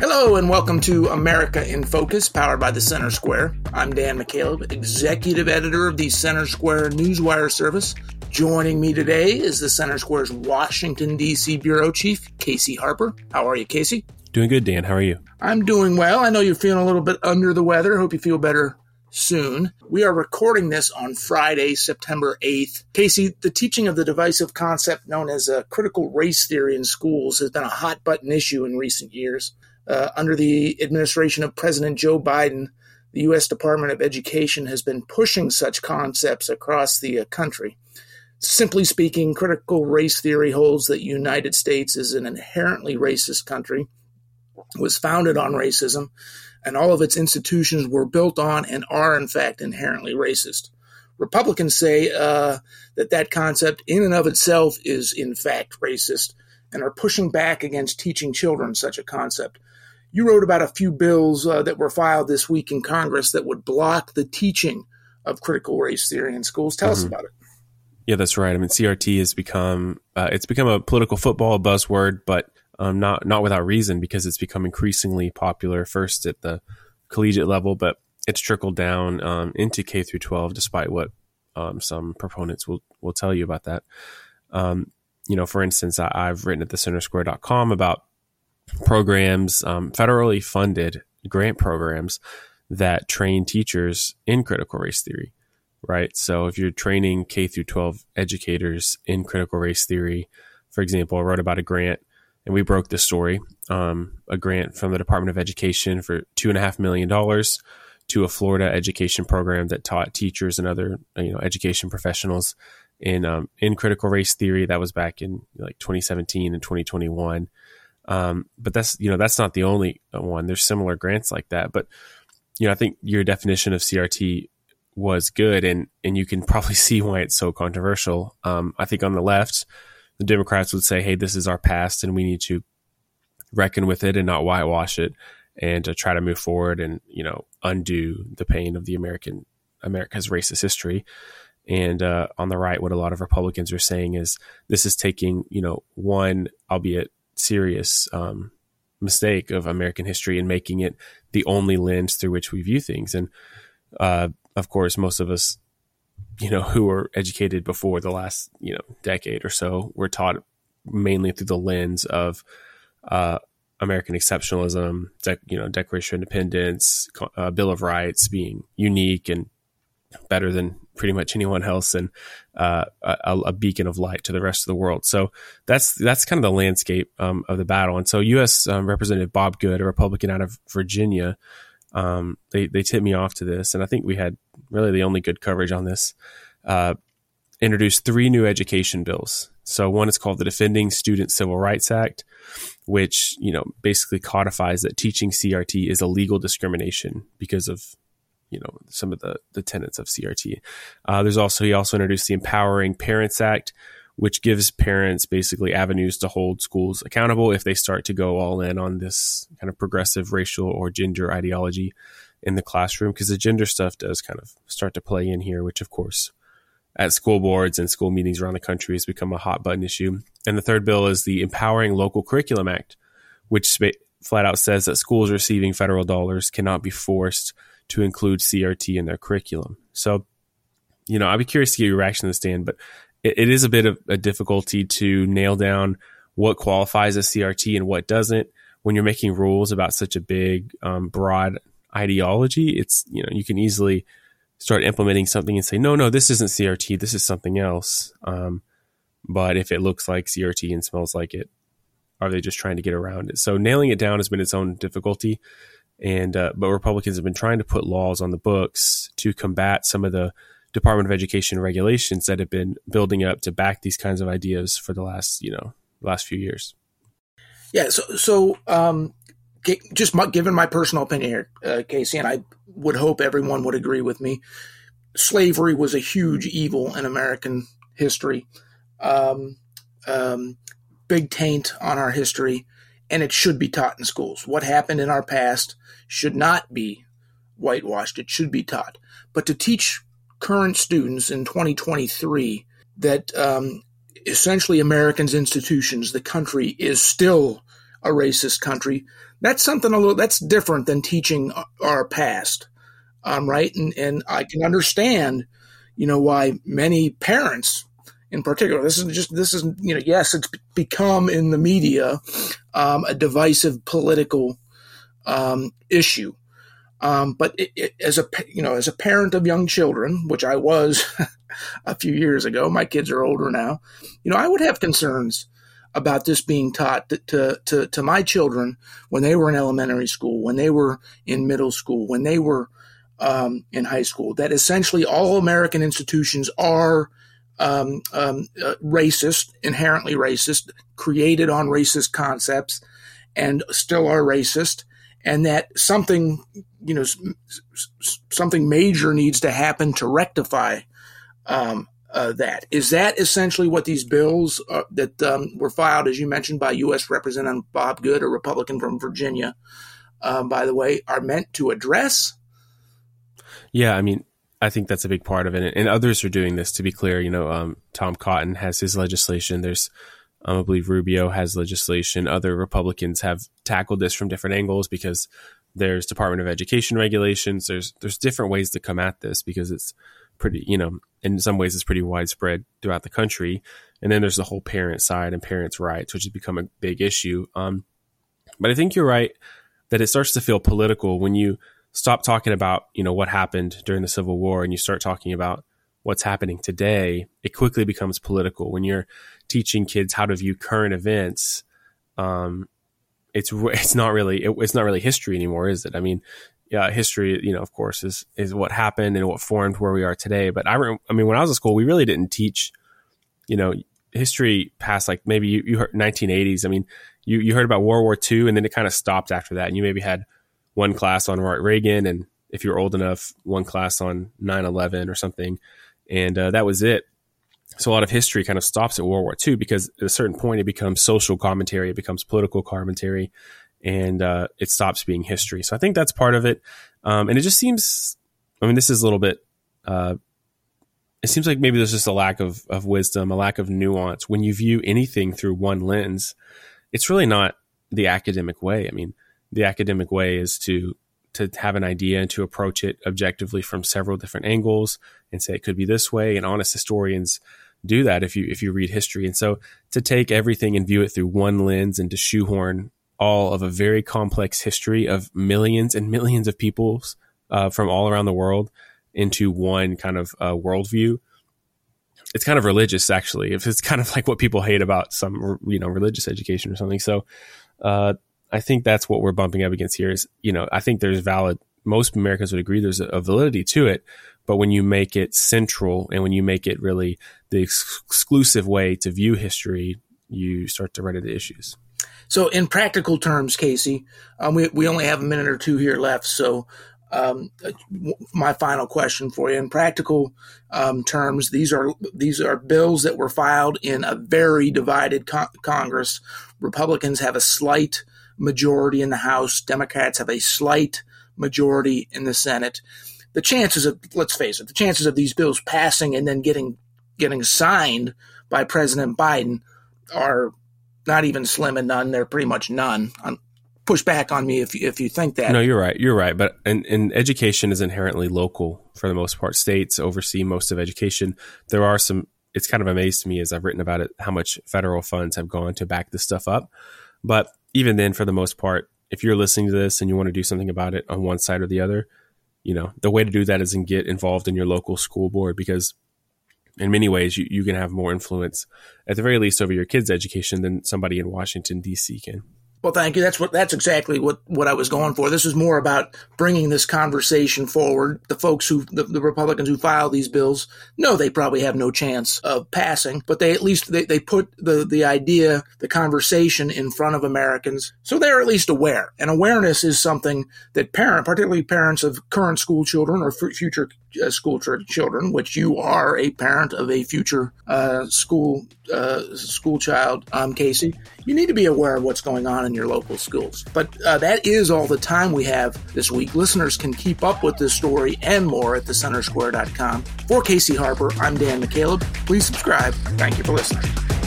Hello and welcome to America in Focus, powered by the Center Square. I'm Dan McCaleb, executive editor of the Center Square Newswire service. Joining me today is the Center Square's Washington, D.C. bureau chief, Casey Harper. How are you, Casey? Doing good, Dan. How are you? I'm doing well. I know you're feeling a little bit under the weather. Hope you feel better soon. We are recording this on Friday, September 8th. Casey, the teaching of the divisive concept known as uh, critical race theory in schools has been a hot button issue in recent years. Uh, under the administration of President Joe Biden, the U.S. Department of Education has been pushing such concepts across the uh, country. Simply speaking, critical race theory holds that the United States is an inherently racist country, was founded on racism, and all of its institutions were built on and are, in fact, inherently racist. Republicans say uh, that that concept, in and of itself, is in fact racist and are pushing back against teaching children such a concept. You wrote about a few bills uh, that were filed this week in Congress that would block the teaching of critical race theory in schools. Tell mm-hmm. us about it. Yeah, that's right. I mean, CRT has become uh, it's become a political football buzzword, but um, not not without reason because it's become increasingly popular. First at the collegiate level, but it's trickled down um, into K through 12, despite what um, some proponents will will tell you about that. Um, you know, for instance, I, have written at the centersquare.com about programs, um, federally funded grant programs that train teachers in critical race theory, right? So if you're training K through 12 educators in critical race theory, for example, I wrote about a grant and we broke this story. Um, a grant from the Department of Education for two and a half million dollars to a Florida education program that taught teachers and other you know education professionals in um, in critical race theory. That was back in like 2017 and 2021. Um, but that's you know that's not the only one. There's similar grants like that. But you know I think your definition of CRT was good, and and you can probably see why it's so controversial. Um, I think on the left the Democrats would say, "Hey, this is our past, and we need to reckon with it and not whitewash it, and to try to move forward and you know undo the pain of the American America's racist history." And uh, on the right, what a lot of Republicans are saying is this is taking you know one, albeit serious, um, mistake of American history and making it the only lens through which we view things. And uh, of course, most of us you know, who were educated before the last, you know, decade or so were taught mainly through the lens of uh, American exceptionalism, de- you know, Declaration of Independence, uh, Bill of Rights being unique and better than pretty much anyone else, and uh, a, a, beacon of light to the rest of the world. So that's that's kind of the landscape um, of the battle. And so, U.S. Um, Representative Bob Good, a Republican out of Virginia, um, they they tipped me off to this, and I think we had really the only good coverage on this. Uh, introduced three new education bills. So one is called the Defending Student Civil Rights Act, which you know basically codifies that teaching CRT is a legal discrimination because of you know some of the the tenets of CRT. Uh, there's also he also introduced the Empowering Parents Act, which gives parents basically avenues to hold schools accountable if they start to go all in on this kind of progressive racial or gender ideology in the classroom because the gender stuff does kind of start to play in here, which of course at school boards and school meetings around the country has become a hot button issue. And the third bill is the Empowering Local Curriculum Act, which flat out says that schools receiving federal dollars cannot be forced to include CRT in their curriculum. So, you know, I'd be curious to get your reaction to this, Dan, but it, it is a bit of a difficulty to nail down what qualifies as CRT and what doesn't when you're making rules about such a big, um, broad ideology. It's you know you can easily start implementing something and say, no, no, this isn't CRT, this is something else. Um, but if it looks like CRT and smells like it, are they just trying to get around it? So nailing it down has been its own difficulty. And uh, but Republicans have been trying to put laws on the books to combat some of the Department of Education regulations that have been building up to back these kinds of ideas for the last, you know, last few years. Yeah. So, so um, just my, given my personal opinion here, uh, Casey, and I would hope everyone would agree with me. Slavery was a huge evil in American history, um, um, big taint on our history, and it should be taught in schools. What happened in our past should not be whitewashed; it should be taught. But to teach current students in 2023 that um, essentially Americans' institutions, the country, is still a racist country. That's something a little that's different than teaching our past, um, right? And and I can understand, you know, why many parents, in particular, this is just this is you know, yes, it's become in the media um, a divisive political um, issue. Um, but it, it, as a you know, as a parent of young children, which I was a few years ago, my kids are older now. You know, I would have concerns about this being taught to, to, to my children when they were in elementary school, when they were in middle school, when they were um, in high school. That essentially all American institutions are um, um, uh, racist, inherently racist, created on racist concepts, and still are racist and that something you know something major needs to happen to rectify um, uh, that. Is that essentially what these bills uh, that um, were filed, as you mentioned, by U.S. Representative Bob Good, a Republican from Virginia, um, by the way, are meant to address? Yeah, I mean, I think that's a big part of it, and others are doing this. To be clear, you know, um, Tom Cotton has his legislation. There's um, I believe Rubio has legislation. Other Republicans have tackled this from different angles because there's Department of Education regulations. There's there's different ways to come at this because it's pretty, you know, in some ways it's pretty widespread throughout the country. And then there's the whole parent side and parents' rights, which has become a big issue. Um, but I think you're right that it starts to feel political when you stop talking about, you know, what happened during the Civil War and you start talking about what's happening today, it quickly becomes political. When you're teaching kids how to view current events, um, it's it's not really it, it's not really history anymore, is it? I mean, yeah, history, you know, of course, is is what happened and what formed where we are today. But I, I mean, when I was in school, we really didn't teach, you know, history past like maybe you, you heard 1980s. I mean, you you heard about World War II, and then it kind of stopped after that, and you maybe had one class on Ronald Reagan, and if you're old enough, one class on 9/11 or something and uh, that was it. So a lot of history kind of stops at World War II because at a certain point it becomes social commentary, it becomes political commentary, and uh, it stops being history. So I think that's part of it. Um, and it just seems, I mean, this is a little bit. Uh, it seems like maybe there's just a lack of, of wisdom, a lack of nuance. When you view anything through one lens, it's really not the academic way. I mean, the academic way is to to have an idea and to approach it objectively from several different angles and say it could be this way. And honest historians do that if you if you read history. And so to take everything and view it through one lens and to shoehorn all of a very complex history of millions and millions of peoples uh, from all around the world into one kind of uh, worldview. It's kind of religious, actually. If it's kind of like what people hate about some, you know, religious education or something. So, uh, I think that's what we're bumping up against here is, you know, I think there's valid, most Americans would agree there's a, validity to it. But when you make it central and when you make it really the ex- exclusive way to view history, you start to run into issues. So, in practical terms, Casey, um, we, we only have a minute or two here left. So, um, my final question for you in practical um, terms these are these are bills that were filed in a very divided con- congress republicans have a slight majority in the House. Democrats have a slight majority in the Senate. The chances of, let's face it, the chances of these bills passing and then getting getting signed by President Biden are not even slim and none. They're pretty much none. I'm, push back on me if you, if you think that. No, you're right. You're right. But and, and education is inherently local for the most part. States oversee most of education. There are some. It's kind of amazed me as I've written about it how much federal funds have gone to back this stuff up. But even then, for the most part, if you're listening to this and you want to do something about it on one side or the other, you know, the way to do that is to get involved in your local school board because in many ways you, you can have more influence at the very least over your kids' education than somebody in Washington, D.C. can. Well, thank you. That's what that's exactly what what I was going for. This is more about bringing this conversation forward. The folks who the, the Republicans who file these bills know they probably have no chance of passing, but they at least they, they put the the idea, the conversation in front of Americans, so they're at least aware. And awareness is something that parent, particularly parents of current school children or future uh, school children, which you are a parent of a future uh, school uh, school child, um, Casey, you need to be aware of what's going on in your local schools. But uh, that is all the time we have this week. Listeners can keep up with this story and more at thecentersquare.com. For Casey Harper, I'm Dan McCaleb. Please subscribe. Thank you for listening.